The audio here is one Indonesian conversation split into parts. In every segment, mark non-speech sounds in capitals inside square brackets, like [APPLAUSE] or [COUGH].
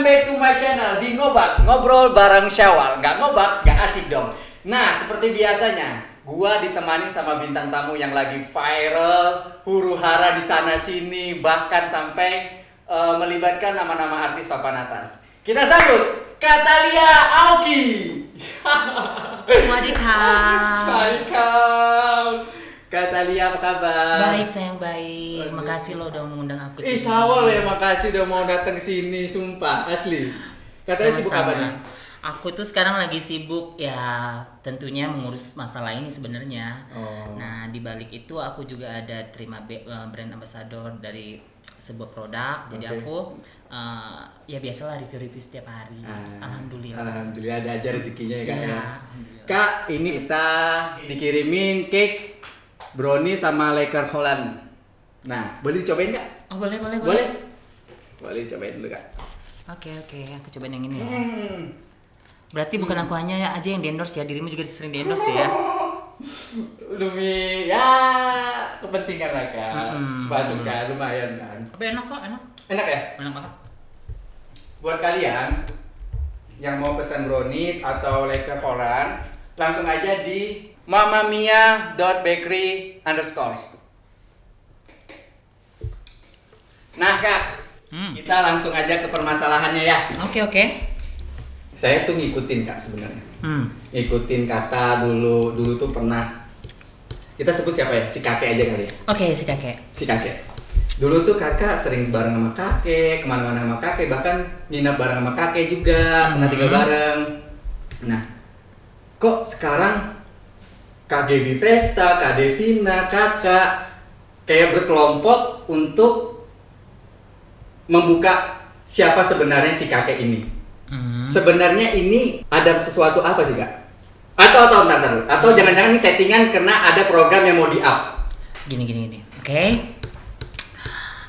Welcome back to my channel di Ngobaks Ngobrol bareng Syawal. Nggak ngobaks, nggak asik dong. Nah, seperti biasanya Gua ditemanin sama bintang tamu yang lagi viral Huru hara di sana sini Bahkan sampai eh, melibatkan nama-nama artis papan atas. Kita sambut Katalia Aoki Wadikap. Assalamualaikum [LAUGHS] Katalia apa kabar? Baik sayang baik. Waduh. Makasih lo udah mengundang aku. Ih. Sawal ya makasih udah mau datang sini, sumpah, asli. Katanya sibuk apa nih? Aku tuh sekarang lagi sibuk ya tentunya mengurus masalah ini sebenarnya. Oh. Nah di balik itu aku juga ada terima eh, brand ambassador dari sebuah produk. Jadi Oke. aku eh, ya biasalah review-review setiap hari. Ah, Alhamdulillah. Alhamdulillah ada aja rezekinya ya kak Iya, ya. Kak, ini Ita dikirimin cake brownie sama Laker Holland. Nah, boleh dicobain kak? Oh boleh boleh Boleh? boleh. Boleh dicobain dulu kak. Oke oke aku cobain yang ini ya. Hmm. Berarti bukan aku hanya aja yang di endorse ya, dirimu juga sering di endorse ya. [LAUGHS] Demi ya kepentingan lah kak. Mm-mm. Masuk kan, lumayan kan. Tapi enak kok, enak. Enak ya? Enak banget. Buat kalian yang mau pesan brownies atau Laker Holland, langsung aja di mamamia.bakery underscore. Nah kak, Hmm. kita langsung aja ke permasalahannya ya. Oke oke. Saya tuh ngikutin kak sebenarnya. Hmm. Ngikutin kakak dulu, dulu tuh pernah. Kita sebut siapa ya? Si kakek aja kali ya. Oke si kakek. Si kakek. Dulu tuh kakak sering bareng sama kakek, ke mana-mana sama kakek, bahkan nginap bareng sama kakek juga, pernah tinggal Hmm. bareng. Nah, kok sekarang Kak Gaby Vesta, Kak Devina, kakak kayak berkelompok untuk membuka siapa sebenarnya si kakek ini. Hmm. Sebenarnya ini ada sesuatu apa sih kak? Atau atau ntar, ntar, atau jangan-jangan ini settingan karena ada program yang mau di up. Gini gini gini. Oke.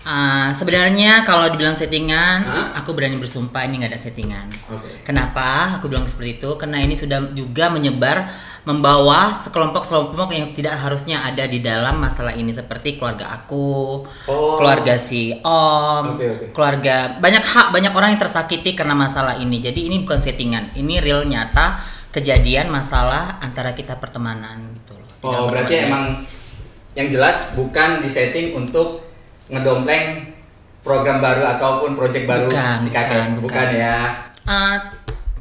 Ah, sebenarnya kalau dibilang settingan, Hah? aku berani bersumpah ini nggak ada settingan. Oke. Kenapa aku bilang seperti itu? Karena ini sudah juga menyebar, membawa sekelompok-sekelompok yang tidak harusnya ada di dalam masalah ini seperti keluarga aku, Oh. keluarga si Om, Oke, oke. keluarga banyak hak banyak orang yang tersakiti karena masalah ini. Jadi ini bukan settingan, ini real nyata kejadian masalah antara kita pertemanan gitu loh. Oh berarti pertemanan. emang yang jelas bukan disetting untuk ngedompleng program baru ataupun project baru Bukan, si kakek, bukan, bukan. ya. Uh,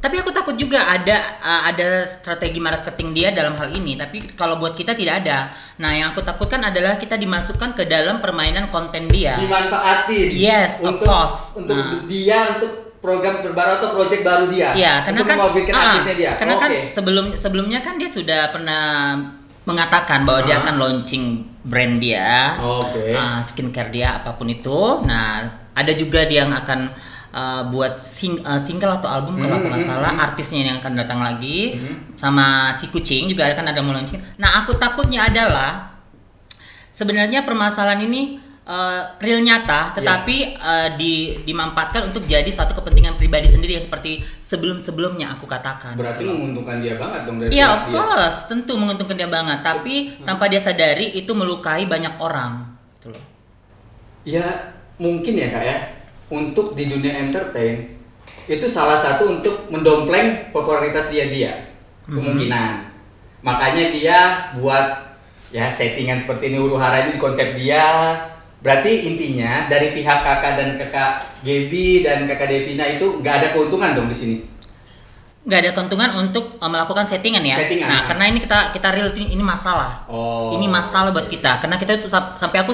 tapi aku takut juga ada uh, ada strategi marketing dia dalam hal ini. Tapi kalau buat kita tidak ada. Nah, yang aku takutkan adalah kita dimasukkan ke dalam permainan konten dia. Dimanfaatin. Yes, of untuk course. untuk Nah. dia untuk program terbaru atau project baru dia. Iya, karena untuk kan ngobrolin ah, artisnya dia. Karena kan Oke. sebelum sebelumnya kan dia sudah pernah mengatakan bahwa dia Ah. akan launching brand dia. Oke. uh, skincare dia apa pun itu. Nah, ada juga dia yang akan uh, buat sing- uh, single atau album kalau aku nggak Hmm, salah hmm. artisnya yang akan datang lagi Hmm. sama si kucing juga akan ada mau launching. Nah, aku takutnya adalah sebenarnya permasalahan ini uh, real nyata, tetapi uh, di dimanfaatkan untuk jadi satu kepentingan pribadi sendiri yang seperti sebelum-sebelumnya aku katakan. Berarti gitu menguntungkan dia banget dong dari Iya, pihak of dia. course, tentu menguntungkan dia banget. Tapi tanpa dia sadari itu melukai banyak orang. Gitu loh. Ya mungkin ya kak ya untuk di dunia entertain itu salah satu untuk mendompleng popularitas dia dia Mhm. kemungkinan makanya dia buat ya settingan seperti ini huru hara ini di konsep dia berarti intinya dari pihak kakak dan kakak Gaby dan kakak Devina itu nggak ada keuntungan dong di sini nggak ada keuntungan untuk uh, melakukan settingan ya. Settingan, nah, ah. karena ini kita kita real ini, masalah. oh Ini masalah buat kita karena kita itu sam- sampai aku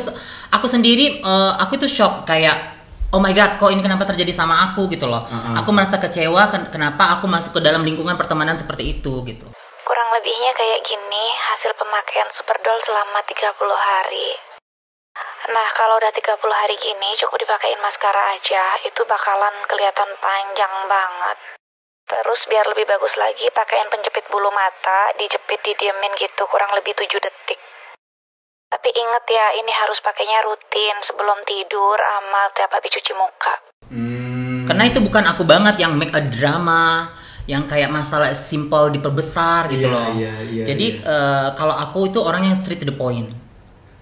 aku sendiri uh, aku itu shock kayak oh my god kok ini kenapa terjadi sama aku gitu loh. Uh-uh. Aku merasa kecewa ken- kenapa aku masuk ke dalam lingkungan pertemanan seperti itu gitu. Kurang lebihnya kayak gini, hasil pemakaian Superdol selama 30 hari. Nah, kalau udah 30 hari gini, cukup dipakein maskara aja, itu bakalan kelihatan panjang banget. Terus biar lebih bagus lagi, pakaian penjepit bulu mata, dijepit didiemin gitu, kurang lebih 7 detik. Tapi inget ya, ini harus pakainya rutin sebelum tidur sama tiap habis cuci muka. Hmm. Karena itu bukan aku banget yang make a drama, yang kayak masalah simple diperbesar gitu Iya, loh. iya, iya, Jadi iya. eh, kalau aku itu orang yang straight to the point.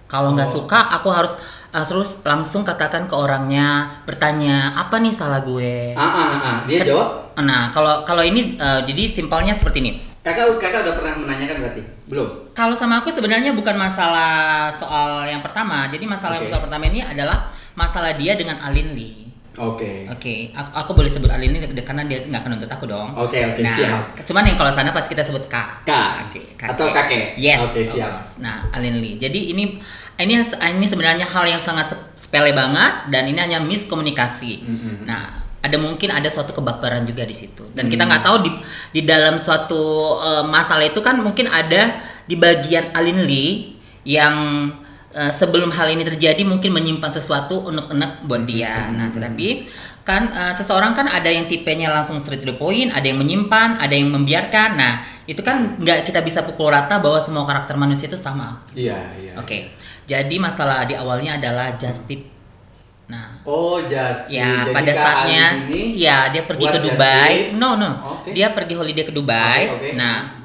Kalau nggak Oh. suka, aku harus uh, terus langsung katakan ke orangnya bertanya apa nih salah gue Ah, ah, ah, ah. Dia jawab. nah kalau kalau ini uh, jadi simpelnya seperti ini Kakak kakak udah pernah menanyakan berarti? Belum. kalau sama aku sebenarnya bukan masalah soal yang pertama jadi masalah Oke. soal pertama ini adalah masalah dia dengan Alin Lee Oke. Oke, aku, aku boleh sebut Alin Lee karena dia nggak akan nuntut aku dong. Oke, oke, nah, siap. Cuman yang kalau sana pasti kita sebut Kak. Kak. Oke, Atau kakek. Yes. Oke, of siap. Nah, Alin Lee. Jadi ini ini ini sebenarnya hal yang sangat sep- sepele banget dan ini hanya miskomunikasi. Mm-mm. Nah, ada mungkin ada suatu kebaperan juga di situ. Dan Mm. kita nggak tahu di di dalam suatu eh, masalah itu kan mungkin ada di bagian Alin Lee yang eh, sebelum hal ini terjadi mungkin menyimpan sesuatu unek-unek buat dia. Nah, tetapi kan eh, seseorang kan ada yang tipenya langsung straight to the point, ada yang menyimpan, ada yang membiarkan. Nah, itu kan nggak kita bisa pukul rata bahwa semua karakter manusia itu sama. Iya, iya. Oke. Jadi masalah di awalnya adalah just tip. Nah, Oh, just Ya, Jadi pada Alin ini ya dia pergi ke Dubai. tip. No, no. Oke. Dia pergi holiday ke Dubai. Oke, oke. Nah,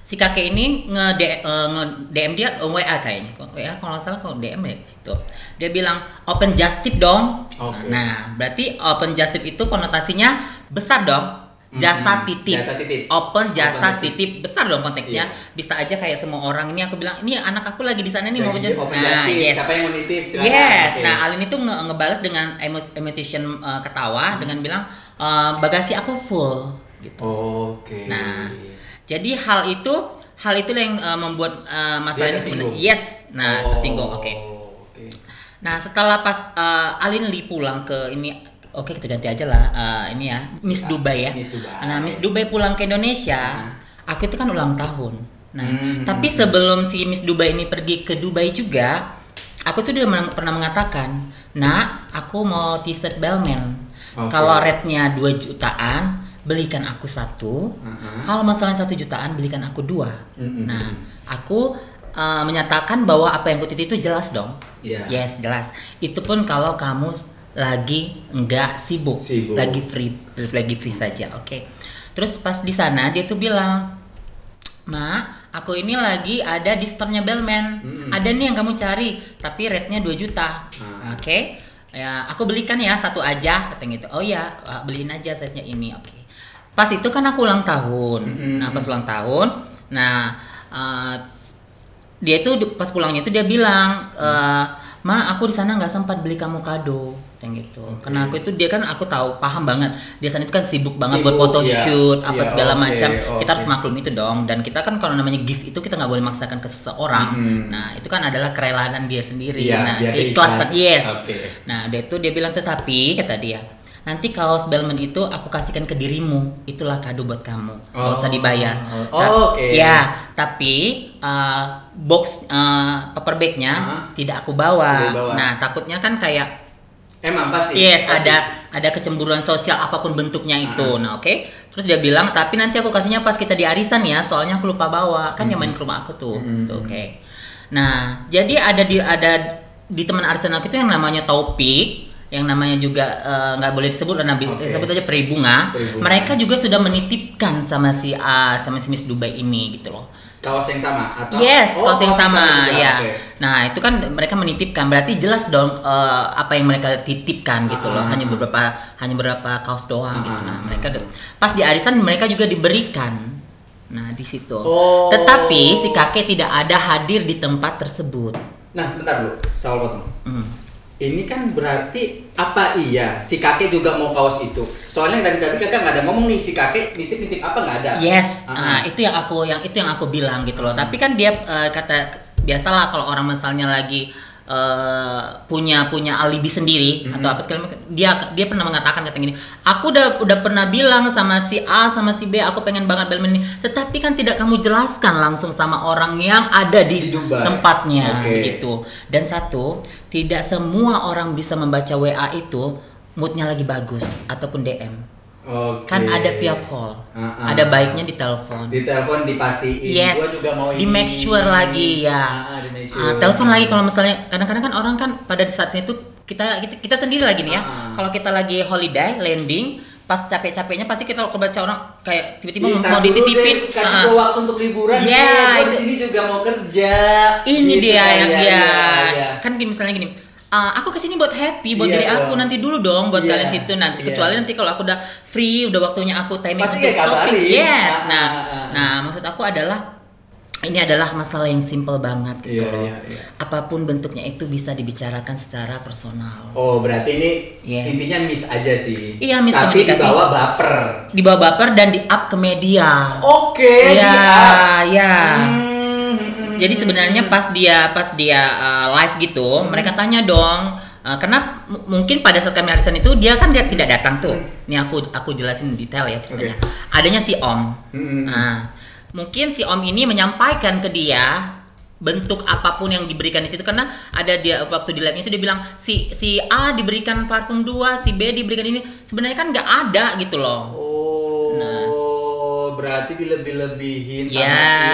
si kakek ini nge, -D- eh, nge DM dia eh, WA kayaknya. WA kalau nggak salah kok DM ya itu. Dia bilang open just tip dong. Oke. Nah, berarti open just tip itu konotasinya besar dong. Jasa titip. Jasa titip. Open jasa just tip. titip besar dong konteksnya. Iya. Bisa aja kayak semua orang ini aku bilang, "Ini anak aku lagi di sana nih mau Jadi, kerja." open tip. yes. Siapa yang mau nitip? Silakan. Yes, Oke. nah Alin itu nge ngebalas dengan emo- emotion uh, ketawa dengan bilang uh, bagasi aku full gitu. Oke. Nah, Jadi hal itu hal itu yang uh, membuat uh, masalah Dia ini sebenarnya yes. Nah, Oh, tersinggung. Oke. Nah, setelah pas uh, Alin Lee pulang ke ini Oke, kita ganti aja lah uh, ini ya, Miss. Dubai ya. Miss Dubai. Nah, Miss Dubai pulang ke Indonesia, aku itu kan ulang tahun. Nah, Hmm. tapi sebelum si Miss Dubai ini pergi ke Dubai juga, aku tuh udah men- pernah mengatakan, "Nak, aku mau t-shirt Bellman. Oke. Kalau rate-nya 2 jutaan, belikan aku satu. Mhm. Kalau masalahnya satu jutaan, belikan aku dua." Mhm. Nah, aku uh, menyatakan bahwa apa yang kutitip itu jelas dong. Iya. Yes, jelas. Itu pun kalau kamu lagi enggak sibuk, Sibuk. lagi free, lagi free saja. Oke. Terus pas di sana dia tuh bilang, "Ma, aku ini lagi ada di store-nya Bellman. Mm-mm. Ada nih yang kamu cari, tapi rate-nya 2 juta." Ah. Oke. Ya, aku belikan ya satu aja katanya gitu. Oh ya, beliin aja setnya ini. Oke. Pas itu kan aku ulang tahun. Mm-mm. Nah, pas ulang tahun, nah eh, dia tuh di- pas pulangnya itu dia bilang eh, ma aku di sana nggak sempat beli kamu kado yang gitu karena aku itu dia kan aku tahu paham banget dia sana itu kan sibuk banget buat Sibuk, foto iya. shoot apa Iya, segala oke, macam kita harus maklum itu dong dan kita kan kalau namanya gift itu kita nggak boleh maksakan ke seseorang Mhm. nah itu kan adalah kerelaan dia sendiri Iya, nah ikhlas. yes Oke. nah dia tuh dia bilang tetapi kata dia nanti kaos Bellman itu aku kasihkan ke dirimu itulah kado buat kamu nggak usah Oh. dibayar Oh, Ta- oke. ya tapi uh, box uh, paper bagnya Hah? tidak aku bawa. Nah takutnya kan kayak Emang pasti. yes pasti. ada ada kecemburuan sosial apa pun bentuknya itu. Ah. Nah oke. Terus dia bilang tapi nanti aku kasihnya pas kita di arisan ya soalnya aku lupa bawa kan dia main ke rumah aku tuh. Mm-mm. Tuh, Oke. Nah jadi ada di ada di teman arisan aku itu yang namanya Taufik yang namanya juga eh, nggak boleh disebut karena bi- Oke. sebut aja Peribunga. Peribunga. Mereka juga sudah menitipkan sama si A sama si Miss Dubai ini gitu loh. Kaos yang sama atau Yes, Oh, kaos yang sama, juga, ya. oke. Nah, itu kan mereka menitipkan, berarti jelas dong eh, apa yang mereka titipkan gitu loh. Ah, Hanya beberapa hanya beberapa kaos doang gitu. Ah, Nah, ah, mereka pas di arisan mereka juga diberikan. Nah, di situ. Oh. Tetapi si kakek tidak ada hadir di tempat tersebut. Nah, bentar dulu, saya potong. Hmm. Ini kan berarti apa iya si kakek juga mau kaos itu? Soalnya dari tadi kakak nggak ada ngomong nih si kakek nitip nitip apa nggak ada? Yes, Ah, nah itu yang aku yang itu yang aku bilang gitu loh. Tapi kan dia eh, kata biasalah kalau orang misalnya lagi eh, punya punya alibi sendiri Mhm. atau apa segala macam, dia dia pernah mengatakan kata gini, aku udah udah pernah bilang sama si A sama si B aku pengen banget Belmen ini, tetapi kan tidak kamu jelaskan langsung sama orang yang ada di, Di Dubai. tempatnya Oke. begitu. Dan satu, tidak semua orang bisa membaca WA itu moodnya lagi bagus ataupun DM Oke. kan ada via call, Ah, ah. ada baiknya di telepon. Di telepon dipastiin. Yes, Gua juga mau di ini. make sure lagi ya. Sure. telepon lagi kalau misalnya kadang-kadang kan orang kan pada saat itu kita kita, kita sendiri lagi nih ya. Ah, ah. Kalau kita lagi holiday, landing, pas capek-capeknya pasti kita kalau baca orang kayak tiba-tiba Ih, mau, dititipin. deh, kasih gua waktu untuk liburan. Ya, Yeah, di sini juga mau kerja. ini Gitu dia kan, yang ya, dia ya, ya. kan misalnya gini uh, aku ke sini buat happy buat Iya diri aku dong. nanti dulu dong buat Iya, kalian situ nanti iya. kecuali nanti kalau aku udah free udah waktunya aku timing Pasti untuk stopping. yes Ah, nah ah, ah. nah maksud aku adalah ini adalah masalah yang simple banget gitu Iya, loh. iya, iya. apa pun bentuknya itu bisa dibicarakan secara personal Oh, berarti ini Yes. intinya miss aja sih. Iya, miss Tapi dibawa baper. dibawa baper dan di up ke media Oke, Iya, di-up. iya. Hmm, hmm, hmm, Jadi sebenarnya pas dia pas dia uh, live gitu, Hmm. mereka tanya dong, uh, karena m- mungkin pada saat kami arisan itu dia kan dia tidak datang tuh. Ini aku aku jelasin detail ya ceritanya. Adanya si Om. Hmm. Nah, mungkin si Om ini menyampaikan ke dia bentuk apa pun yang diberikan di situ karena ada dia waktu di live itu dia bilang si si A diberikan parfum 2, si B diberikan ini sebenarnya kan nggak ada gitu loh. Oh, berarti dilebih-lebihin sama Ya. si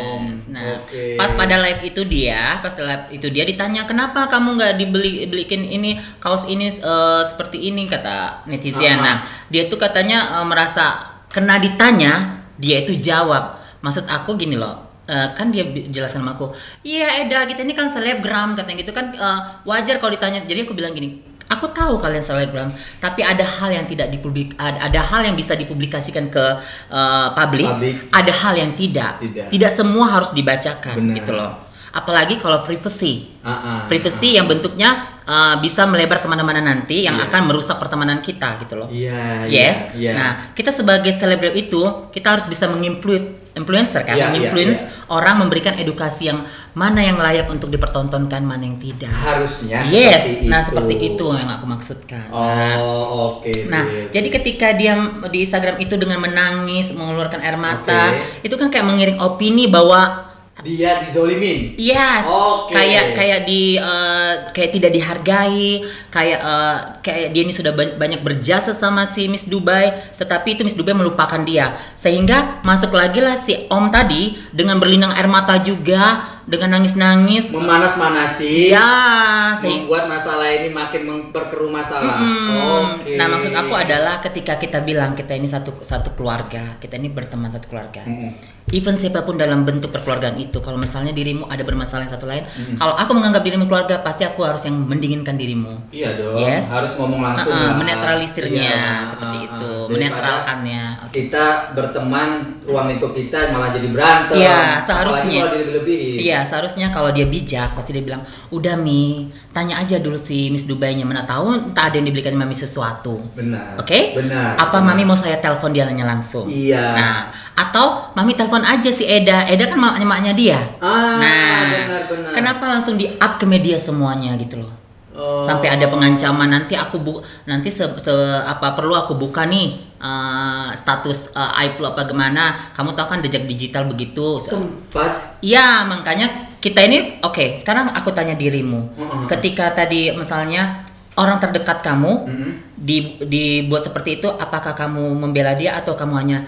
Om. Nah, Oke. pas pada live itu dia, pas live itu dia ditanya kenapa kamu nggak dibeli belikin ini kaos ini eh, seperti ini kata netizen. Ah. Nah, dia tuh katanya eh, merasa kena ditanya, dia itu jawab. Maksud aku gini loh. eh, kan dia jelaskan sama aku, iya Eda kita ini kan selebgram katanya gitu kan eh, wajar kalau ditanya. Jadi aku bilang gini, aku tahu kalian selebgram, tapi ada hal yang tidak dipublik, ada, ada hal yang bisa dipublikasikan ke eh, publik, Publik. ada hal yang tidak. Tidak. semua harus dibacakan Benar. gitu loh. Apalagi kalau privacy. Ah, ah, Privacy yang bentuknya uh, bisa melebar ke mana-mana nanti yang Iya. akan merusak pertemanan kita gitu loh. Iya, iya, Yes. iya. Nah, kita sebagai selebgram itu kita harus bisa menginfluence influencer kan, Iya, iya, menginfluence iya. orang memberikan edukasi yang mana yang layak untuk dipertontonkan, mana yang tidak. harusnya yes. seperti nah, itu. seperti itu yang aku maksudkan. Nah, Oh, oke. Nah, Dit. jadi ketika dia di Instagram itu dengan menangis, mengeluarkan air mata, Oke. itu kan kayak mengiring opini bahwa dia dizolimin. Yes, Oke. kayak kayak di eh, kayak tidak dihargai, kayak eh, kayak dia ini sudah ba- banyak berjasa sama si Miss Dubai, tetapi itu Miss Dubai melupakan dia, sehingga masuk lagi lah si Om tadi dengan berlinang air mata juga, dengan nangis-nangis, Memanas-manasi. ya, sehingga membuat masalah ini makin memperkeruh masalah. Hmm. Oke. Nah maksud aku adalah ketika kita bilang kita ini satu satu keluarga, kita ini berteman satu keluarga. Mm-mm. Even siapa pun dalam bentuk perkeluargaan itu, kalau misalnya dirimu ada bermasalah yang satu lain, Hmm. kalau aku menganggap dirimu keluarga, pasti aku harus yang mendinginkan dirimu. Iya dong. Yes. Harus ngomong langsung. Uh-uh, lah. menetralisirnya Iya, seperti uh-uh. itu, Daripada menetralkannya. Oke. Kita berteman, ruang lingkup kita malah jadi berantem. Iya, seharusnya. kalau dilebih-lebihin. Iya, seharusnya kalau dia bijak pasti dia bilang, "Udah Mi, tanya aja dulu si Miss Dubai-nya mana tahu entah ada yang dibelikan Mami sesuatu." Benar. Oke? Benar. Apa benar. Mami mau saya telepon dia nanya langsung? Iya. Nah, atau Mami telepon aja si Eda. Eda kan maknya maknya dia. Ah, nah, benar, benar. Kenapa langsung di up ke media semuanya gitu loh? Oh. Sampai ada pengancaman nanti aku bu nanti se, se- apa perlu aku buka nih eh, status uh, aib lo apa gimana? Kamu tahu kan jejak digital begitu. sempat Iya, makanya kita ini oke, sekarang aku tanya dirimu. Mm-mm. Ketika tadi misalnya orang terdekat kamu Mm-mm. di, dibuat seperti itu, apakah kamu membela dia atau kamu hanya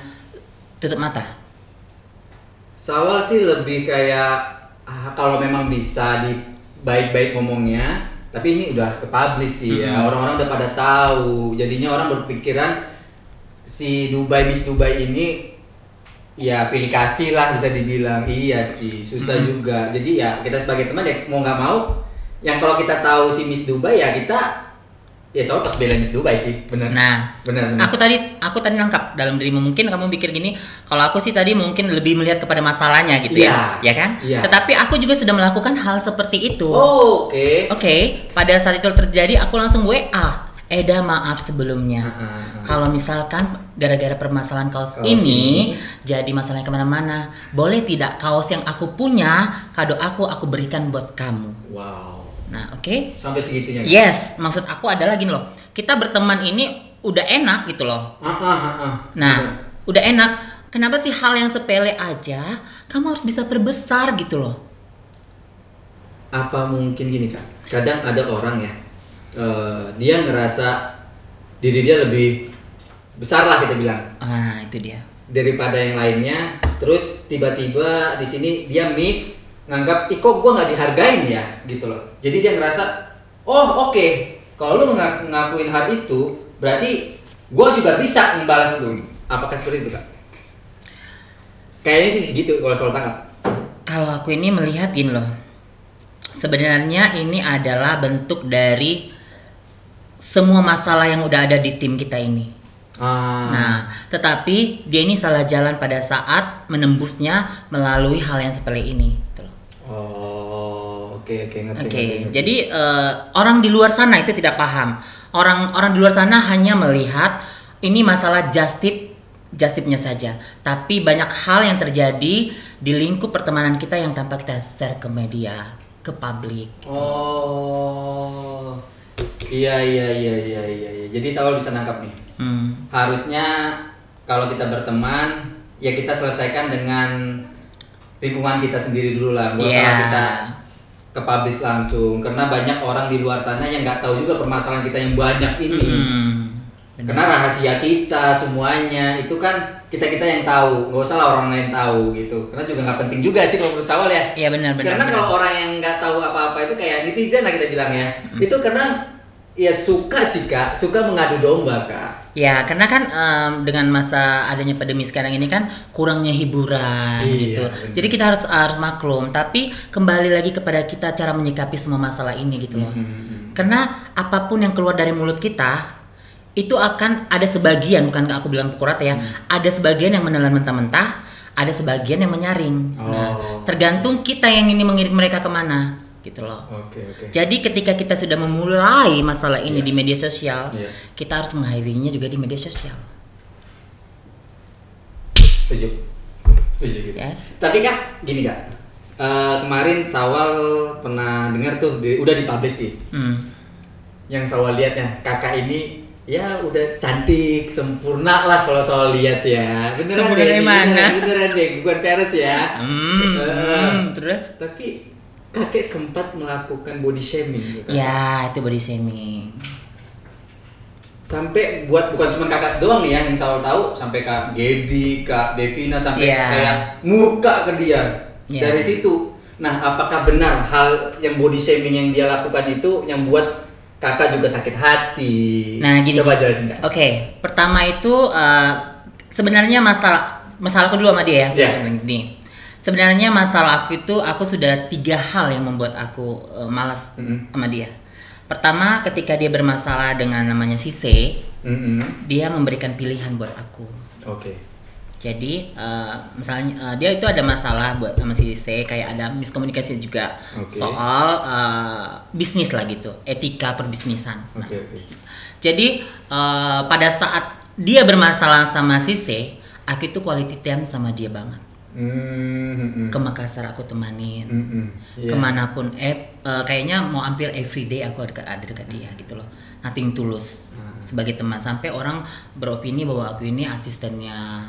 tutup mata? Sawal sih lebih kayak ah, kalau memang bisa di baik-baik ngomongnya, tapi ini udah ke publish sih ya. Orang-orang udah pada tahu. Jadinya orang berpikiran si Dubai Miss Dubai ini ya pilih kasih lah bisa dibilang. Iya sih, susah Mhm. juga. Jadi ya kita sebagai teman ya mau nggak mau yang kalau kita tahu si Miss Dubai ya kita ya soal pas bela Miss Dubai sih, benar. Nah, benar benar. Aku tadi aku tadi nangkap dalam dirimu mungkin kamu pikir gini, kalau aku sih tadi mungkin lebih melihat kepada masalahnya gitu ya. Iya. Ya kan? Iya. Tetapi aku juga sudah melakukan hal seperti itu. Oh, oke. Oke, pada saat itu terjadi aku langsung WA. Eda maaf sebelumnya. Ah, ah. Kalau misalkan gara-gara permasalahan kaos, Kaos ini, ini. jadi masalahnya ke mana-mana, boleh tidak kaos yang aku punya kado aku aku berikan buat kamu. Wow. Nah, oke. Sampai segitunya. Yes, maksud aku adalah gini loh. Kita berteman ini udah enak gitu loh. Ah, ah, ah, ah. Nah, Benar. udah enak. Kenapa sih hal yang sepele aja kamu harus bisa perbesar gitu loh? apa mungkin gini kak? Kadang ada orang ya, eh, dia ngerasa diri dia lebih besar lah kita bilang Ah, itu dia. daripada yang lainnya. Terus tiba-tiba di sini dia miss nganggap, ih kok gue nggak dihargain ya gitu loh. Jadi dia ngerasa, oh oke, kalau lu ngak- ngakuin hal itu, berarti gue juga bisa membalas lu. Apakah seperti itu kak? Kayaknya sih gitu kalau soal tangkap. Kalau aku ini melihat gini loh. sebenarnya ini adalah bentuk dari semua masalah yang udah ada di tim kita ini. Ah. Nah, tetapi dia ini salah jalan pada saat menembusnya melalui hal yang seperti ini. gitu loh. Oh, oke oke ngerti. Oke, ngerti, ngerti. jadi eh, orang di luar sana itu tidak paham. Orang orang di luar sana hanya melihat ini masalah justip justipnya saja. Tapi banyak hal yang terjadi di lingkup pertemanan kita yang tanpa kita share ke media, ke publik. Oh. Iya iya iya iya iya. iya. Jadi Sawal bisa nangkap nih. Hmm. Harusnya kalau kita berteman ya kita selesaikan dengan lingkungan kita sendiri dulu lah. Gak usah Iya. kita ke publish langsung karena banyak orang di luar sana yang nggak tahu juga permasalahan kita yang banyak ini. Hmm. Karena rahasia kita semuanya itu kan kita kita yang tahu, nggak usah lah orang lain tahu gitu. Karena juga nggak penting juga sih kalau menurut Sawal ya. Iya benar benar. Karena benar. kalau orang yang nggak tahu apa-apa itu kayak netizen lah kita bilang ya. Hmm. Itu karena ya suka sih kak, suka mengadu domba kak. Ya, karena kan em, dengan masa adanya pandemi sekarang ini kan kurangnya hiburan Iya, gitu. benar. Jadi kita harus harus maklum, tapi kembali lagi kepada kita cara menyikapi semua masalah ini gitu loh. Hmm, Karena apa pun yang keluar dari mulut kita itu akan ada sebagian bukan aku bilang pukul rata ya, Hmm. ada sebagian yang menelan mentah-mentah, ada sebagian yang menyaring. Nah, Oh. tergantung kita yang ini mengirim mereka ke mana gitu loh. Oke oke. Jadi ketika kita sudah memulai masalah ini Iya. di media sosial, Iya. kita harus mengakhirinya juga di media sosial. Setuju. Setuju gitu. Yes. Tapi kak, gini kak. Eh, kemarin Sawal pernah dengar tuh di- udah dipublish sih. Hmm. Yang Sawal lihat ya, kakak ini ya udah cantik, sempurna lah kalau Sawal lihat ya. Beneran Sempurna deh, mana? Beneran, beneran deh, bukan peres ya. Hmm, Eh, hmm, terus? Tapi kakek sempat melakukan body shaming. Kak. Ya, itu body shaming. Sampai buat bukan cuma kakak doang nih ya yang Sawal tahu, sampai kak Gaby, kak Devina sampai Iya. kayak murka ke dia Iya. dari situ. Nah, apakah benar hal yang body shaming yang dia lakukan itu yang buat kakak juga sakit hati? Nah, gini. Coba jelasin kak. Oke, pertama itu eh, sebenarnya masalah masalahku dulu sama dia ya. Iya. Gini. Sebenarnya masalah aku itu aku sudah tiga hal yang membuat aku eh, malas Mm-mm. sama dia. Pertama, ketika dia bermasalah dengan namanya si C, Mm-mm. dia memberikan pilihan buat aku. Oke. Jadi eh, misalnya eh, dia itu ada masalah buat sama si C kayak ada miskomunikasi juga Oke. soal eh, bisnis lah gitu, etika perbisnisan. Nah, Oke oke. jadi eh, pada saat dia bermasalah sama si C, aku itu quality time sama dia banget. Hmm, hmm, hmm. Ke Makassar aku temanin, Hmm, hmm. Iya. ke mana pun eh eh, kayaknya mau hampir everyday aku dekat ada dekat dia gitu loh. Nothing tulus Hmm. sebagai teman sampai orang beropini bahwa aku ini asistennya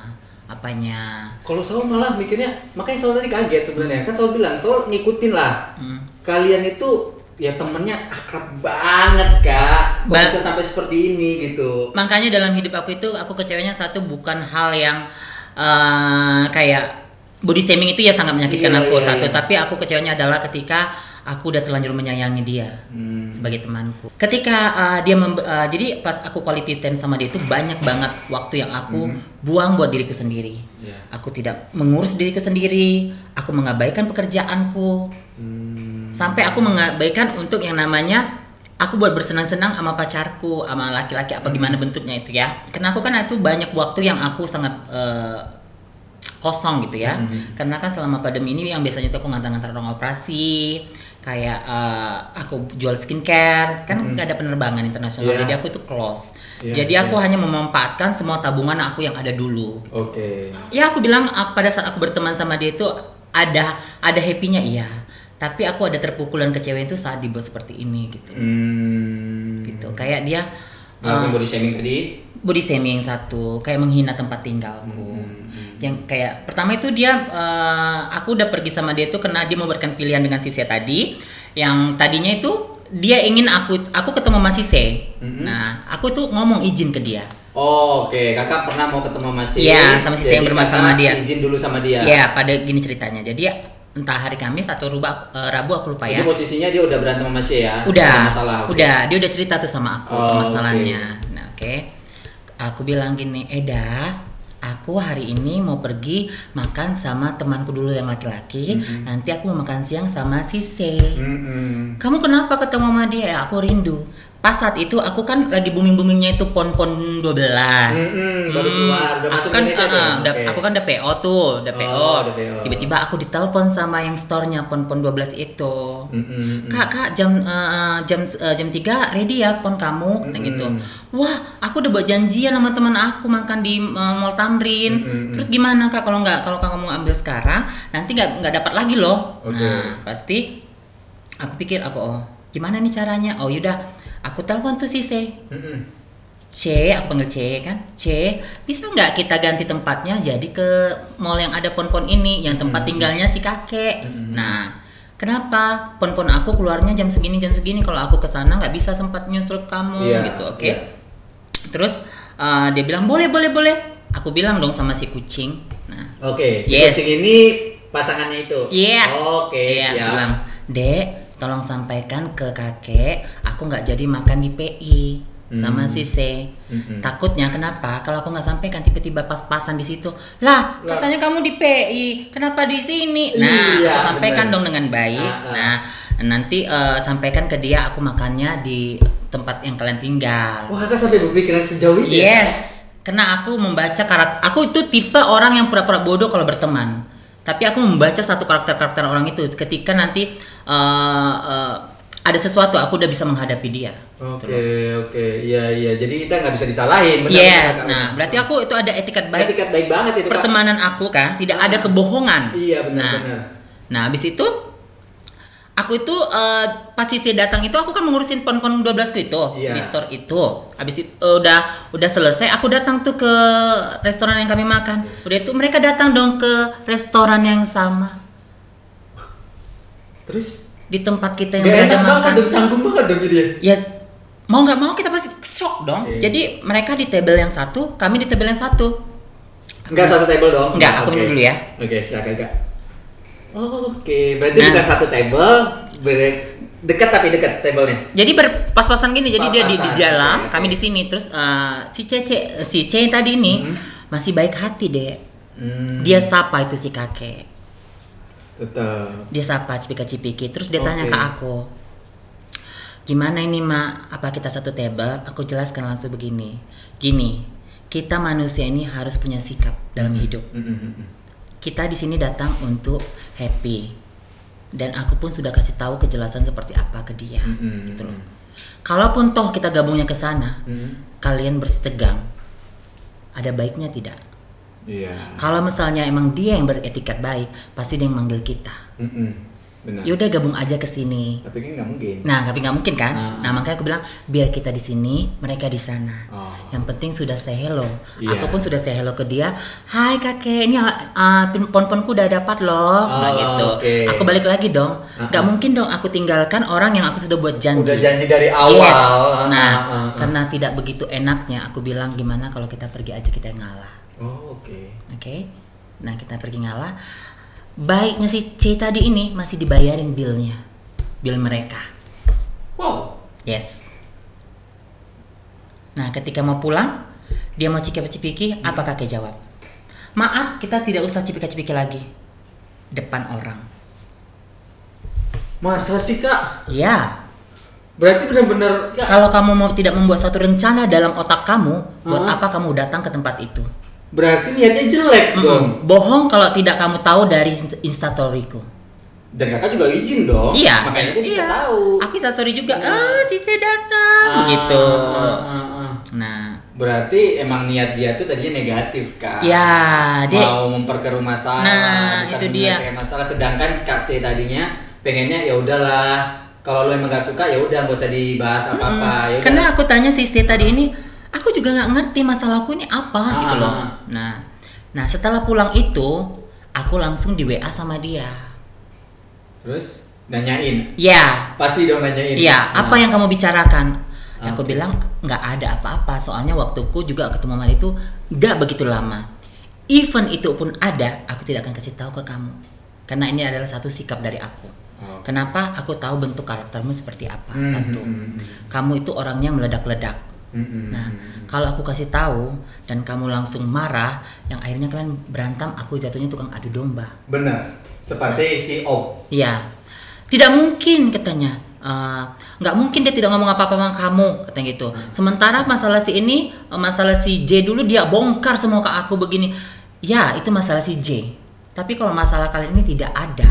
apanya. Kalau Saul malah mikirnya, makanya Saul tadi kaget sebenarnya. Kan Saul bilang, Saul ngikutin lah. Hmm. Kalian itu ya temennya akrab banget kak. Kok Ba- bisa sampai seperti ini gitu? Makanya dalam hidup aku itu aku kecewanya satu bukan hal yang eh, kayak body shaming itu ya sangat menyakitkan Iya, aku iya, satu, iya. tapi aku kecewanya adalah ketika aku udah terlanjur menyayangi dia Hmm. sebagai temanku. Ketika eh, dia eh, jadi pas aku quality time sama dia itu banyak banget waktu yang aku buang buat diriku sendiri. Iya. Aku tidak mengurus diriku sendiri, aku mengabaikan pekerjaanku, Hmm. sampai aku mengabaikan untuk yang namanya aku buat bersenang-senang sama pacarku sama laki-laki apa gimana bentuknya itu ya karena aku kan itu banyak waktu yang aku sangat eh, kosong gitu ya karena kan selama pandemi ini yang biasanya tuh aku ngantar-ngantar orang operasi kayak eh, aku jual skincare kan nggak ada penerbangan internasional Iya. jadi aku itu close Iya, jadi aku iya. hanya memanfaatkan semua tabungan aku yang ada dulu Oke. ya aku bilang ah, pada saat aku berteman sama dia itu ada ada happynya iya tapi aku ada terpukul dan kecewa itu saat dibuat seperti ini gitu Hmm. gitu kayak dia Ngelakuin uh, body shaming tadi? body shaming satu kayak menghina tempat tinggalku Hmm. Yang kayak pertama itu dia uh, aku udah pergi sama dia itu karena dia memberikan pilihan dengan si C tadi yang tadinya itu dia ingin aku aku ketemu sama si C Mhm. nah aku tuh ngomong izin ke dia Oh, Oke, kakak pernah mau ketemu sama si Iya, sama si jadi yang bermasalah dia. Izin dulu sama dia. ya pada gini ceritanya jadi entah hari Kamis atau ruba, eh, Rabu aku lupa Jadi ya posisinya dia udah berantem sama si ya? udah masalah. oke. udah dia udah cerita tuh sama aku Oh, permasalahannya nah oke aku bilang gini Eda aku hari ini mau pergi makan sama temanku dulu yang laki-laki. Nanti aku mau makan siang sama si C. Mm-mm. Kamu kenapa ketemu sama dia? Ya, Aku rindu. Pas saat itu aku kan lagi booming-boomingnya itu pon-pon 12. Mm-mm, baru keluar, udah aku masuk kan, Indonesia ah, Oke. aku kan udah PO tuh, udah Oh, PO. udah PO. Tiba-tiba aku ditelepon sama yang store-nya pon-pon 12 itu. Mm-mm. Kak, kak jam eh, jam eh, jam 3 ready ya pon kamu Kata gitu. Wah, aku udah buat janjian sama teman aku makan di eh, Mall Tamrin. Mm-mm. Terus gimana Kak kalau nggak kalau kamu ambil sekarang nanti nggak nggak dapat lagi loh. Oke. Nah, pasti aku pikir aku oh, gimana nih caranya? Oh, yaudah aku telepon tuh si C. C, aku panggil C kan. C, bisa nggak kita ganti tempatnya jadi ke mall yang ada pon-pon ini, yang tempat tinggalnya si kakek. Nah, kenapa pon-pon aku keluarnya jam segini jam segini kalau aku ke sana nggak bisa sempat nyusul kamu Iya, gitu, oke? iya. Terus eh, dia bilang boleh boleh boleh. Aku bilang dong sama si kucing. Nah, Oke, si Yes. kucing ini pasangannya itu. Yes. Oke, Iya, siap. aku bilang, Dek, tolong sampaikan ke kakek, aku nggak jadi makan di PI sama Hmm. si C. Mm-mm. Takutnya kenapa? Kalau aku nggak sampaikan tiba-tiba pas-pasan di situ, lah Lah. katanya kamu di PI, kenapa di sini? Nah, Iya, aku sampaikan bener. dong dengan baik. Ah, ah. Nah, nanti eh, sampaikan ke dia aku makannya di tempat yang kalian tinggal. Wah, kakak sampai berpikiran sejauh itu ya? Yes, karena aku membaca karakter. Aku itu tipe orang yang pura-pura bodoh kalau berteman. Tapi aku membaca satu karakter-karakter orang itu ketika nanti eh, eh, ada sesuatu aku udah bisa menghadapi dia. Oke, oke. Iya, iya. Jadi kita nggak bisa disalahin. benar, yes, benar, nah berarti aku itu ada etikat baik. Etikat baik banget itu, Kak. Pertemanan aku kan tidak Ah. ada kebohongan. Iya, benar, Nah, benar. Nah, habis itu aku itu eh, pas Sisi datang itu aku kan mengurusin pon-pon 12 ku itu Iya. di store itu. Habis itu eh, udah udah selesai aku datang tuh ke restoran yang kami makan. Udah itu mereka datang dong ke restoran yang sama Terus di tempat kita yang enak banget makan. dong, canggung banget dong jadi ya. Mau nggak mau kita pasti shock dong. Iya. Jadi mereka di table yang satu, kami di table yang satu. Enggak satu table dong. Enggak, aku Oke. minum dulu ya. Oke, silakan Kak. Oh, Oke, berarti Nah. bukan satu table, dekat tapi dekat tablenya. Jadi berpas-pasan gini, jadi dia di, di oke, oke. kami di sini. Terus eh, si Cece, si C tadi ini Hmm. masih baik hati deh. Hmm, Dia sapa itu si kakek. tetap. Dia sapa cipika-cipiki. Terus dia tanya Oke. ke aku, gimana ini mak? Apa kita satu table? Aku jelaskan langsung begini. Gini, kita manusia ini harus punya sikap dalam hidup. Mm, mm, mm, mm. Kita di sini datang untuk happy. Dan aku pun sudah kasih tahu kejelasan seperti apa ke dia. Mm-mm. Gitu loh. Kalaupun toh kita gabungnya ke sana, Mm. kalian bersitegang. Ada baiknya tidak? Iya. Kalau misalnya emang dia yang beretikat baik, pasti dia yang manggil kita. Mm-mm. Benar. Yaudah gabung aja ke sini. Tapi kan nggak mungkin. Nah, tapi nggak mungkin kan? Ah. Nah, makanya aku bilang biar kita di sini, mereka di sana. Oh. Yang penting sudah say hello. Iya. Aku pun sudah say hello ke dia. Hai kakek, ini uh, pon-ponku udah dapat loh. Nah, Oh, gitu. oke. Aku balik lagi dong. Ah, Nggak ah. mungkin dong aku tinggalkan orang yang aku sudah buat janji. Udah janji dari awal. Yes. Ah, Nah, ah, ah, ah. karena tidak begitu enaknya, aku bilang gimana kalau kita pergi aja kita ngalah. Oh, oke. Oke. Nah, kita pergi ngalah. Baiknya si C tadi ini masih dibayarin billnya. Bill mereka. Wow. Yes. Nah, ketika mau pulang, dia mau cipika-cipiki, apa kakek jawab? Maaf, kita tidak usah cipika-cipiki lagi. Depan orang. Masa sih, Kak? Ya, Berarti benar-benar kalau kamu mau tidak membuat suatu rencana dalam otak kamu, buat Hah? apa kamu datang ke tempat itu? Berarti niatnya jelek dong. Mm-mm. Bohong kalau tidak kamu tahu dari instastoryku. Dan kakak juga izin dong. Iya. Makanya bisa Iya. tahu. Aku instastory juga. Iya. Ah, si C datang. Ah, gitu. ah, ah, ah. Nah, Berarti emang niat dia tuh tadinya negatif kak. ya, dia Mau memperkeruh masalah, Nah, bukan itu dia. masalah. Sedangkan kak C tadinya pengennya ya udahlah. Kalau lu emang gak suka ya udah nggak usah dibahas apa apa. Ya udah. Karena aku tanya si C tadi ini, aku juga nggak ngerti masalahku ini apa Ah, gitu loh. ah, ah. Nah, nah setelah pulang itu, aku langsung di WA sama dia. Terus nanyain. Ya, Pasti dong nanyain. iya. Nah. Apa yang kamu bicarakan? Aku Oke. bilang nggak ada apa-apa. Soalnya waktuku juga ketemu sama itu nggak begitu lama. Even itu pun ada, aku tidak akan kasih tahu ke kamu. Karena ini adalah satu sikap dari aku. Kenapa? Aku tahu bentuk karaktermu seperti apa. Hmm, Satu, hmm, hmm, hmm. kamu itu orangnya meledak-ledak. Mm-mm. Nah, kalau aku kasih tahu dan kamu langsung marah, yang akhirnya kalian berantem, aku jatuhnya tukang adu domba. Bener. Seperti si Om. Iya, tidak mungkin katanya. Eh, nggak mungkin dia tidak ngomong apa-apa sama kamu katanya gitu. Sementara masalah si ini, eh, masalah si J dulu dia bongkar semua ke aku begini. Ya, itu masalah si J. Tapi kalau masalah kalian ini tidak ada.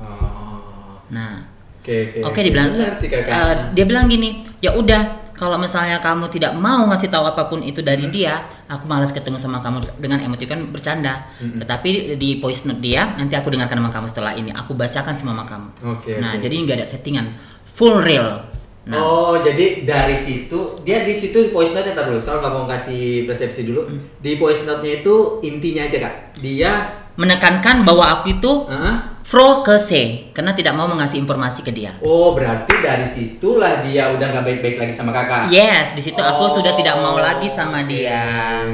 Oh. Nah, Oke, dibilang Bener sih kakak. eh, dia bilang gini, ya udah kalau misalnya kamu tidak mau ngasih tahu apa pun itu dari Hmm. dia, aku malas ketemu sama kamu dengan emosi kan bercanda. Hmm. Tetapi di voice note dia nanti aku dengarkan sama kamu setelah ini, aku bacakan sama kamu. Oke, nah oke. jadi nggak ada settingan, full real. Nah, Oh, jadi dari situ dia di situ voice note ntar dulu. Soal nggak mau kasih persepsi dulu. Hmm. Di voice note-nya itu intinya aja kak. Dia, menekankan bahwa aku itu Hah? Pro ke C karena tidak mau mengasih informasi ke dia. oh berarti dari situlah dia udah nggak baik-baik lagi sama kakak. Yes, di situ aku Oh, sudah tidak mau lagi sama oke, dia.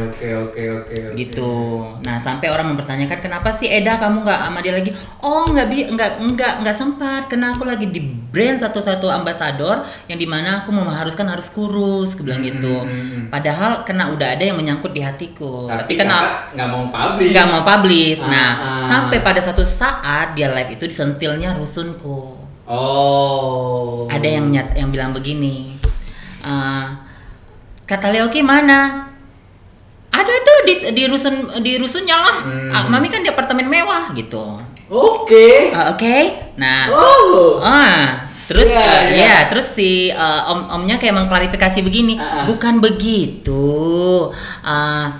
Oke, oke, oke. oke. gitu. Nah sampai orang mempertanyakan kenapa sih Eda kamu nggak sama dia lagi? Oh nggak bi nggak nggak nggak sempat karena aku lagi di brand satu-satu ambasador yang di mana aku mengharuskan harus kurus, aku bilang Hmm, gitu. hmm, hmm. Padahal kena udah ada yang menyangkut di hatiku. Tapi, Tapi, kakak nggak mau publish. nggak mau publish. Ah, Nah ah. sampai pada satu saat dia live itu disentilnya rusunku. Oh. Ada yang nyat yang bilang begini. eh, kata Leoki mana? Ada tuh di di rusun di rusunnya lah. Hmm. Ah, Mami kan di apartemen mewah gitu. Oke. Ah, Oke. Nah, Oh. ah terus Iya, eh, iya. ya terus si eh, om omnya kayak mengklarifikasi begini, ah. bukan begitu. Ah,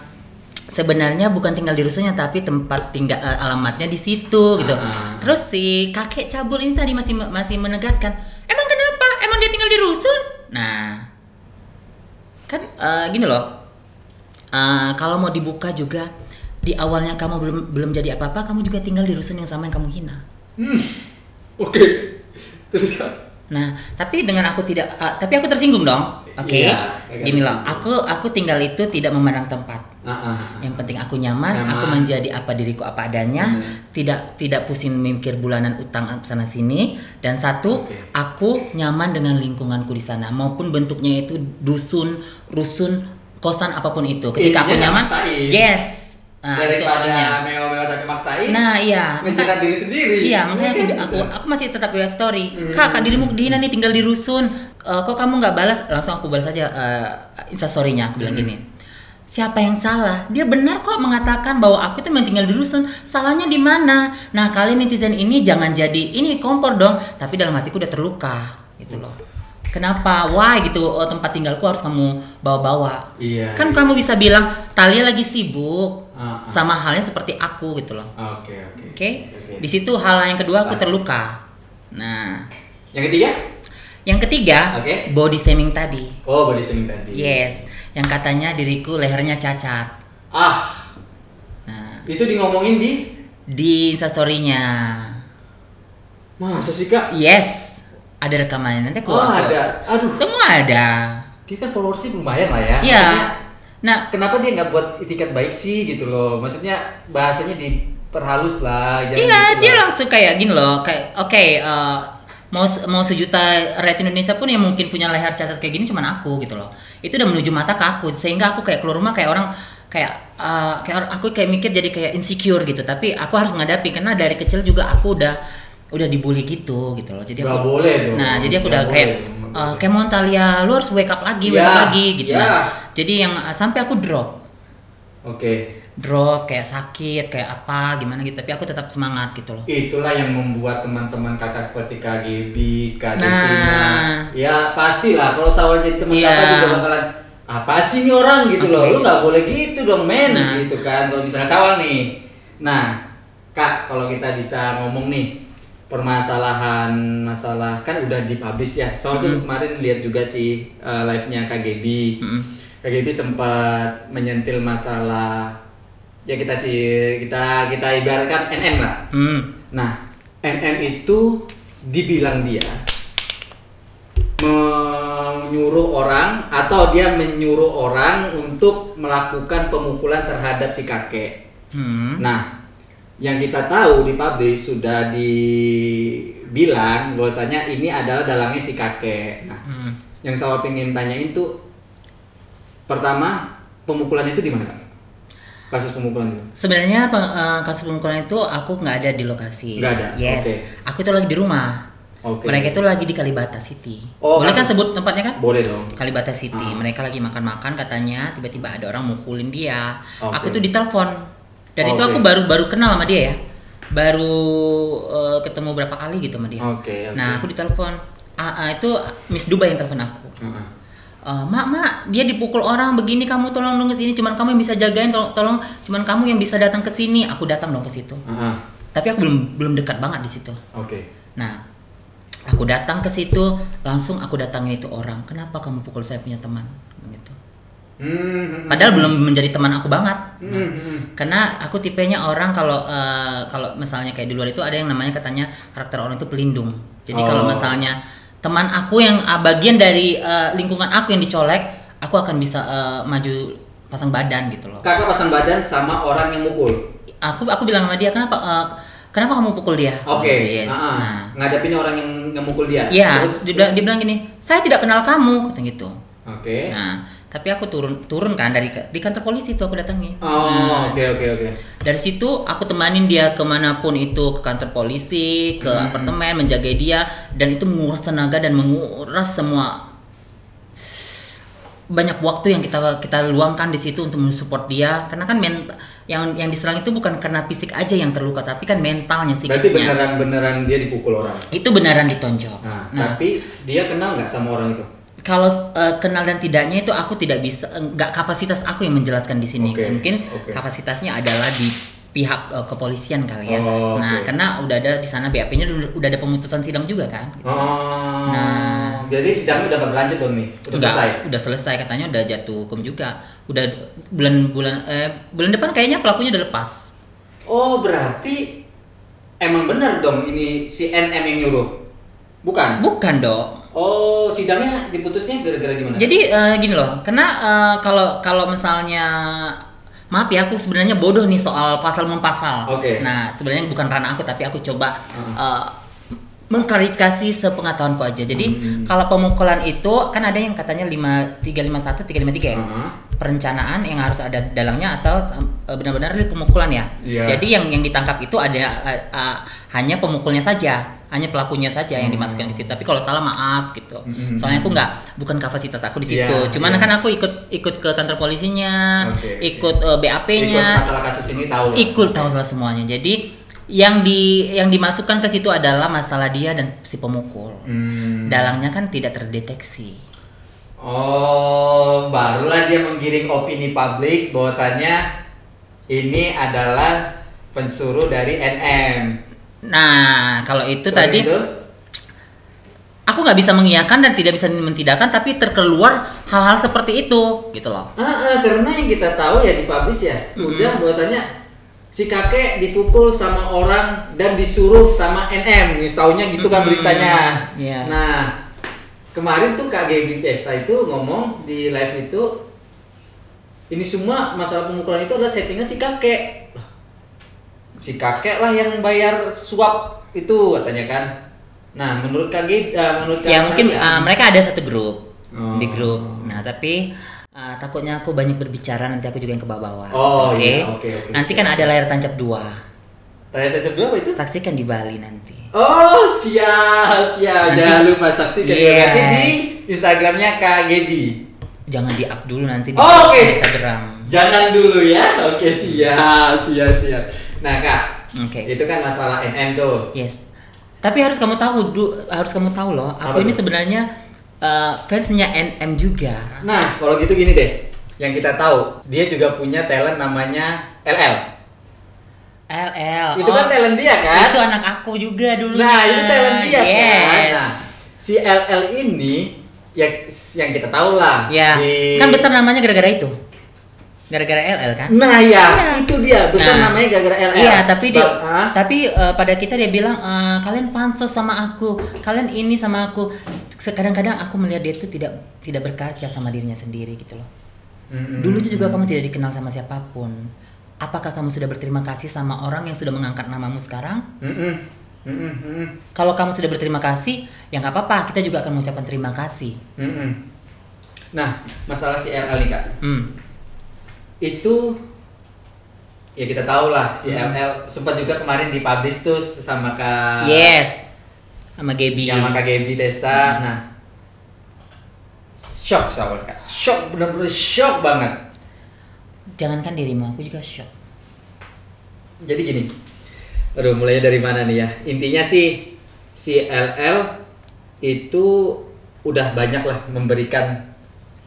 sebenarnya bukan tinggal di rusunnya tapi tempat tinggal eh, alamatnya di situ gitu. Ah. Terus si kakek cabul ini tadi masih masih menegaskan, emang kenapa? Emang dia tinggal di rusun? Nah, kan eh, gini loh. Eh, kalau mau dibuka juga di awalnya kamu belum belum jadi apa-apa, kamu juga tinggal di rusun yang sama yang kamu hina. Hmm. Oke. Terus kak. Nah, tapi dengan aku tidak, ah, tapi aku tersinggung dong. Oke, Iya, agak gini loh. Aku aku tinggal itu tidak memandang tempat. Ah, ah. Yang penting aku nyaman, Nyaman. aku menjadi apa diriku apa adanya, Hmm. tidak tidak pusing mikir bulanan utang sana sini. Dan satu, Oke. aku nyaman dengan lingkunganku di sana, maupun bentuknya itu dusun, rusun, kosan apa pun itu. Ketika aku Intinya nyaman, maksain. yes. Nah, Daripada mewah-mewah tapi maksain. Nah iya, menjilat maka- diri sendiri. Iya, makanya aku, [LAUGHS] aku, aku masih tetap ya story. Hmm. Kak, kak dirimu dihina nih tinggal di rusun. Eh, kok kamu nggak balas? Langsung aku balas aja uh, instastorynya. Aku bilang Hmm. gini. Siapa yang salah? Dia benar kok mengatakan bahwa aku itu tinggal di rusun. Salahnya di mana? Nah, kalian netizen ini jangan jadi ini kompor dong. Tapi dalam hatiku udah terluka, gitu loh. Kenapa? Why gitu? Oh, tempat tinggalku harus kamu bawa-bawa. Iya. Kan kamu bisa bilang Talia lagi sibuk. Ah, ah. Sama halnya seperti aku gitu loh. Oke, oke. Oke, Oke. di situ hal yang kedua aku terluka. Nah, Yang ketiga? yang ketiga Oke. body shaming tadi. Oh, body shaming tadi. Yes, yang katanya diriku lehernya cacat. Ah, Nah, itu di ngomongin di di instastorynya. Masa sih, Kak? Yes, ada rekamannya nanti aku. Oh, aku- ada. Aduh, Semua ada. dia kan followersnya lumayan lah ya. Iya. Nah, kenapa dia nggak buat itikat baik sih gitu loh? Maksudnya bahasanya diperhalus lah. jangan iya gitu dia lah. langsung kayak gini loh, kayak oke eh, mau mau sejuta rakyat Indonesia pun yang mungkin punya leher cacat kayak gini cuman aku gitu loh. Itu udah menuju mata ke aku sehingga aku kayak keluar rumah kayak orang kayak eh, kayak orang- aku kayak mikir jadi kayak insecure gitu. Tapi aku harus menghadapi karena dari kecil juga aku udah udah dibully gitu gitu loh. Jadi Nggak aku boleh dong. Nah, jadi aku Nggak udah boleh kayak nggak eh, kayak Montalia, lu harus wake up lagi, wake Ya, up lagi gitu. ya. Nah, jadi yang eh, sampai aku drop Oke. Drop kayak sakit kayak apa gimana gitu tapi aku tetap semangat gitu loh Itulah yang membuat teman-teman kakak seperti KGB, Kak Nah. Ya pastilah kalau Sawal jadi teman Iya. kakak juga bakalan apa sih ini orang gitu loh. Oke. Lu nggak boleh gitu dong men Nah. gitu kan kalau misalnya Sawal nih. Nah, Kak, kalau kita bisa ngomong nih permasalahan masalah kan udah dipublish ya. Soal tuh kemarin lihat juga sih eh, live-nya KGB. Mm-mm. KGB sempat menyentil masalah ya kita sih kita kita ibaratkan NM lah. hmm. Nah, NM itu dibilang dia menyuruh orang atau dia menyuruh orang untuk melakukan pemukulan terhadap si kakek. Hmm. Nah, yang kita tahu di publish sudah dibilang bahwasanya ini adalah dalangnya si kakek. Nah, Hmm. yang saya pengen tanyain tuh pertama pemukulan itu di mana kak? Kasus pemukulan itu? Sebenarnya eh, kasus pemukulan itu aku nggak ada di lokasi. Nggak ada? Yes. Oke. Aku itu lagi di rumah. Oke. Mereka itu lagi di Kalibata City. Oh, Boleh kan kasus- sebut tempatnya kan? Boleh dong. Kalibata City. Ah. Mereka lagi makan-makan katanya tiba-tiba ada orang mukulin dia. Oke. Aku tuh ditelepon. Dan itu Oke. aku baru baru kenal sama dia ya. Baru eh, ketemu berapa kali gitu sama dia. Oke, oke. Nah, aku ditelepon. Ah, ah, itu Miss Dubai yang telepon aku. Heeh. Eh, mak mak dia dipukul orang begini kamu tolong dong ke sini cuman kamu yang bisa jagain tolong tolong cuman kamu yang bisa datang ke sini aku datang dong ke situ Heeh. tapi aku belum belum dekat banget di situ Oke. nah aku datang ke situ langsung aku datangin itu orang kenapa kamu pukul saya punya teman gitu Hmm. padahal belum menjadi teman aku banget Hmm, hmm. karena aku tipenya orang kalau eh, kalau misalnya kayak di luar itu ada yang namanya katanya karakter orang itu pelindung jadi kalau Oh. misalnya teman aku yang ah, bagian dari eh, lingkungan aku yang dicolek aku akan bisa eh, maju pasang badan gitu loh Kakak pasang badan sama orang yang mukul. aku aku bilang sama dia kenapa eh, kenapa kamu pukul dia Oke. yes Ah, nah ngadepin orang yang ngemukul dia. Iya, Terus, dia, bilang- dia bilang gini, saya tidak kenal kamu, kata gitu. Oke. Nah, tapi aku turun turun kan dari di kantor polisi itu aku datangi. Oh, Nah, oke oke oke. dari situ aku temanin dia ke mana pun itu ke kantor polisi ke Hmm. apartemen menjaga dia dan itu menguras tenaga dan menguras semua banyak waktu yang kita kita luangkan di situ untuk mensupport dia karena kan ment yang yang diserang itu bukan karena fisik aja yang terluka tapi kan mentalnya Berarti psikisnya beneran beneran dia dipukul orang. itu beneran ditonjok Nah, nah tapi dia kenal nggak sama orang itu? Kalau eh, kenal dan tidaknya itu aku tidak bisa nggak kapasitas aku yang menjelaskan di sini Oke, mungkin oke. kapasitasnya adalah di pihak eh, kepolisian kali ya Oh, nah karena udah ada di sana BAP-nya udah, udah ada pemutusan sidang juga kan Oh. Nah. Jadi sidangnya udah berlanjut dong nih. Udah, selesai. udah selesai katanya udah jatuh hukum juga udah bulan bulan eh, bulan depan kayaknya pelakunya udah lepas Oh, berarti emang benar dong ini si NM yang nyuruh. Bukan? bukan dong Oh, sidangnya diputusnya gara-gara gimana? Jadi eh, gini loh, karena eh, kalau kalau misalnya maaf ya aku sebenarnya bodoh nih soal pasal mempasal. Oke. Nah sebenarnya bukan karena aku tapi aku coba Hmm. eh, mengklarifikasi sepengetahuanku aja. Jadi Hmm. kalau pemukulan itu kan ada yang katanya 5 351 353 ya. Heeh. Perencanaan yang harus ada dalangnya atau eh, benar-benar pemukulan ya. Iya. Jadi yang yang ditangkap itu ada eh, eh, hanya pemukulnya saja, hanya pelakunya saja yang dimasukkan di situ. Tapi kalau salah maaf gitu. Hmm. Soalnya aku nggak bukan kapasitas aku di situ. Iya, Cuman iya. kan aku ikut ikut ke kantor polisinya, oke. ikut eh, BAP-nya, Ikut masalah kasus ini tahu. ikut tahu salah semuanya. Jadi yang di yang dimasukkan ke situ adalah masalah dia dan si pemukul. Hmm. Dalangnya kan tidak terdeteksi. Oh, barulah dia menggiring opini publik bahwasannya ini adalah pensuruh dari NM. Nah, kalau itu Selain tadi itu, aku nggak bisa mengiyakan dan tidak bisa mentidakkan tapi terkeluar hal-hal seperti itu gitu loh. ah, ah, karena yang kita tahu ya dipublish ya, udah bahwasannya si kakek dipukul sama orang dan disuruh sama NM, nih taunya gitu kan Mm-mm. beritanya. Iya. Nah, kemarin tuh Kak Gaby Pesta itu ngomong di live itu ini semua masalah pemukulan itu adalah settingan si kakek. Lah, Si kakek lah yang bayar suap itu katanya kan. Nah, menurut Kak eh, menurut Kak ya mungkin uh, mereka ada satu grup Oh. di grup. Nah tapi uh, takutnya aku banyak berbicara nanti aku juga yang ke bawah. Oh, Oke. iya, oke, oke, Nanti siap, kan ada layar tancap dua. Ternyata jam berapa itu? Saksikan di Bali nanti. Oh siap siap Nanti- jangan lupa saksikan Yes. nanti di Instagramnya Kak Gaby. Jangan di up dulu nanti di Oh, oke. Instagram. Jangan dulu ya. Oke siap siap siap. Nah kak, Oke. itu kan masalah NM tuh. Yes. Tapi harus kamu tahu du, harus kamu tahu loh, Apa aku ini tuh? sebenarnya uh, fansnya NM juga. Nah kalau gitu gini deh, yang kita tahu dia juga punya talent namanya LL. LL. Itu kan talent dia kan? Itu anak aku juga dulu. Nah itu talent dia kan. yes. Nah si LL ini ya yang kita tahu lah. Ya, di- kan besar namanya gara-gara itu. Gara-gara LL kan? Nah ya, Iya. itu dia besar Nah, namanya gara-gara LL. Iya, tapi dia, Ba- ah? tapi eh, pada kita dia bilang eh, kalian pansos sama aku, kalian ini sama aku. Kadang-kadang aku melihat dia itu tidak tidak berkaca sama dirinya sendiri gitu loh. Mm-mm. Dulu juga kamu tidak dikenal sama siapa pun. Apakah kamu sudah berterima kasih sama orang yang sudah mengangkat namamu sekarang? Mm-mm. Mm-mm. Kalau kamu sudah berterima kasih, ya nggak apa-apa. Kita juga akan mengucapkan terima kasih. Mm-mm. Nah, masalah si LL nih kak, Hmm. Itu ya kita tahu lah si Hmm. LL sempat juga kemarin dipublish tuh sama kak Yes. Sama Gaby. sama kak Gaby Hmm. Testa. Nah, shock soal kak, shock bener-bener shock banget. Jangankan dirimu, aku juga shock. Jadi gini, aduh mulainya dari mana nih ya? Intinya sih si LL itu udah banyak lah memberikan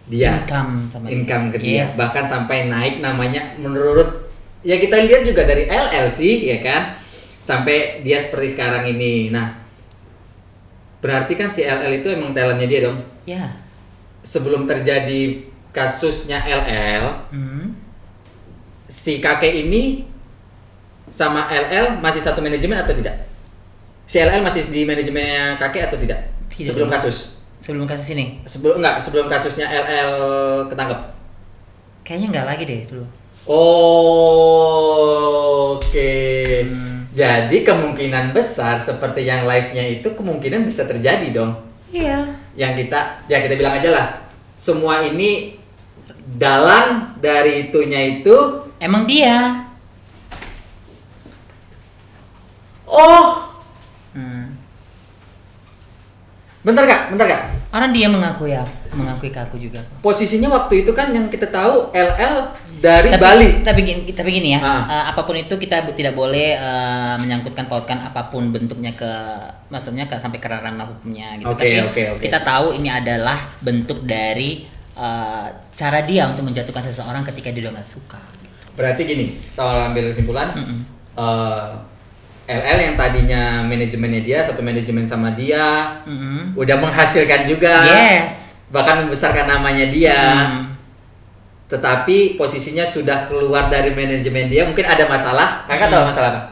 dia Income sama dia. income ke dia Yes. bahkan sampai naik namanya menurut ya kita lihat juga dari LL sih ya kan sampai dia seperti sekarang ini nah berarti kan si LL itu emang talentnya dia dong Ya. sebelum terjadi kasusnya LL Hmm. si kakek ini sama LL masih satu manajemen atau tidak si LL masih di manajemennya kakek atau tidak Tidak. sebelum kasus Sebelum kasus ini, sebelum enggak sebelum kasusnya LL ketangkep kayaknya nggak lagi deh dulu. Oh, Oke. Hmm. Jadi kemungkinan besar seperti yang live-nya itu kemungkinan bisa terjadi dong. Iya. Yang kita ya kita bilang aja lah. Semua ini dalang dari itunya itu Emang dia. oh Hmm. Bentar kak bentar kak Orang dia mengakui ya, mengakui ke aku juga. posisinya waktu itu kan yang kita tahu LL dari tapi, Bali Tapi gini, tapi gini ya, Ah. eh, apa pun itu kita tidak boleh eh, menyangkutkan pautkan apa pun bentuknya ke, maksudnya ke sampai ke ranah hukumnya gitu. Oke, tapi oke, oke. kita tahu ini adalah bentuk dari eh, cara dia untuk menjatuhkan seseorang ketika dia udah nggak suka. berarti gini soal ambil kesimpulan Mm-mm. eh, LL yang tadinya manajemennya dia satu manajemen sama dia Mm-mm. udah menghasilkan juga Yes. bahkan membesarkan namanya dia Hmm. tetapi posisinya sudah keluar dari manajemen dia mungkin ada masalah kakak tahu masalah apa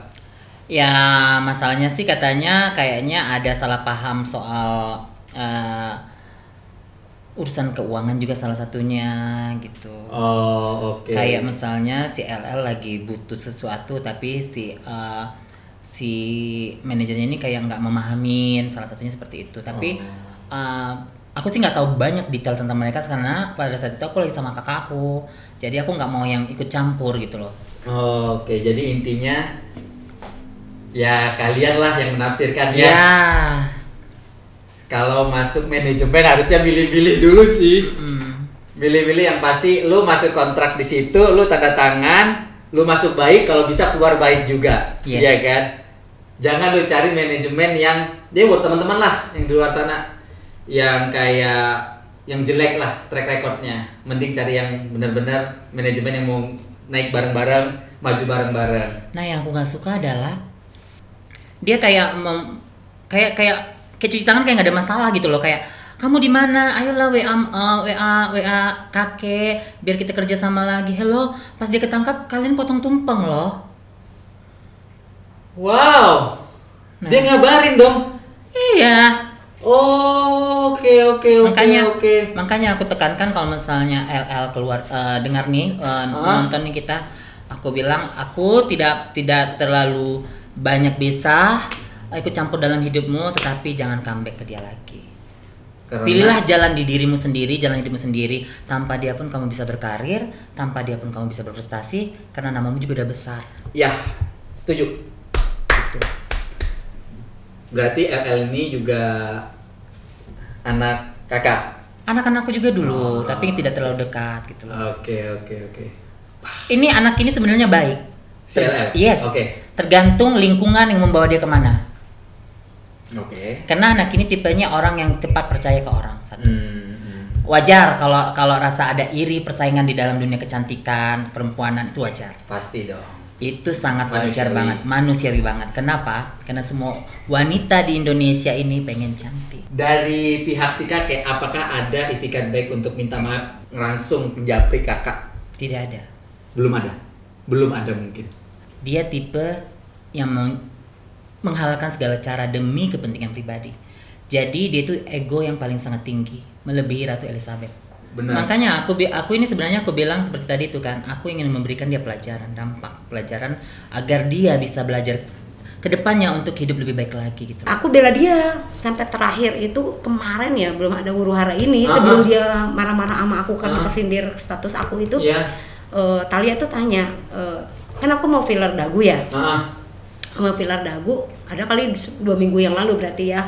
Ya masalahnya sih katanya kayaknya ada salah paham soal eh, urusan keuangan juga salah satunya gitu. oh oke Kayak misalnya si LL lagi butuh sesuatu tapi si eh, si manajernya ini kayak nggak memahamin salah satunya seperti itu. Tapi eh, aku sih nggak tahu banyak detail tentang mereka karena pada saat itu aku lagi sama kakak aku. Jadi aku nggak mau yang ikut campur gitu loh. Oh, oke jadi intinya ya kalian lah yang menafsirkan ya Ya. kalau masuk manajemen harusnya milih-milih dulu sih Hmm. milih-milih yang pasti lu masuk kontrak di situ lu tanda tangan lu masuk baik kalau bisa keluar baik juga Yes. iya kan jangan lu cari manajemen yang dia buat teman-teman lah yang di luar sana yang kayak yang jelek lah track recordnya mending cari yang benar-benar manajemen yang mau naik bareng-bareng maju bareng-bareng Nah yang aku nggak suka adalah dia kayak mem- kayak kayak kayak cuci tangan kayak nggak ada masalah gitu loh kayak kamu di mana? Ayolah WA uh, WA WA kakek biar kita kerja sama lagi. Hello, pas dia ketangkap kalian potong tumpeng loh. Wow Nah. dia ngabarin dong Iya. oh oke oke oke makanya oke makanya aku tekankan kalau misalnya LL keluar eh, dengar nih eh, Hah? nonton nih kita aku bilang aku tidak tidak terlalu banyak bisa ikut campur dalam hidupmu tetapi jangan comeback ke dia lagi Karena- pilihlah jalan di dirimu sendiri jalan hidupmu sendiri tanpa dia pun kamu bisa berkarir tanpa dia pun kamu bisa berprestasi karena namamu juga udah besar Ya, setuju. Gitu Berarti LL ini juga anak kakak. anak-anakku juga Oh. dulu tapi tidak terlalu dekat gitu loh Oke, oke, oke. ini anak ini sebenarnya baik Si LL? yes Oke. tergantung lingkungan yang membawa dia ke mana Oke. karena anak ini tipenya orang yang cepat percaya ke orang satu. Hmm, hmm. wajar kalau kalau rasa ada iri persaingan di dalam dunia kecantikan perempuanan itu wajar Pasti dong. Itu sangat wajar Manusiawi. banget manusiawi banget kenapa karena semua wanita di Indonesia ini pengen cantik Dari pihak si kakek, apakah ada itikat baik untuk minta maaf langsung japri kakak? tidak ada Belum ada. Belum ada mungkin. dia tipe yang meng- menghalalkan segala cara demi kepentingan pribadi jadi dia itu ego yang paling sangat tinggi melebihi Ratu Elizabeth Benar. Makanya aku aku ini sebenarnya aku bilang seperti tadi itu kan, aku ingin memberikan dia pelajaran, dampak pelajaran agar dia bisa belajar ke depannya untuk hidup lebih baik lagi gitu. aku bela dia sampai terakhir itu kemarin ya belum ada huru hara ini Ah, sebelum dia marah-marah sama aku karena kesindir status aku itu Iya. eh, Talia tuh tanya eh, kan aku mau filler dagu ya Heeh. mau filler dagu ada kali dua minggu yang lalu berarti ya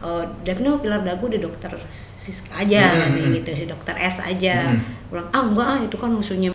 uh, Daphne mau filler dagu di dokter Siska aja Hmm, katanya hmm. gitu si dokter S aja Hmm. bilang ah enggak ah itu kan musuhnya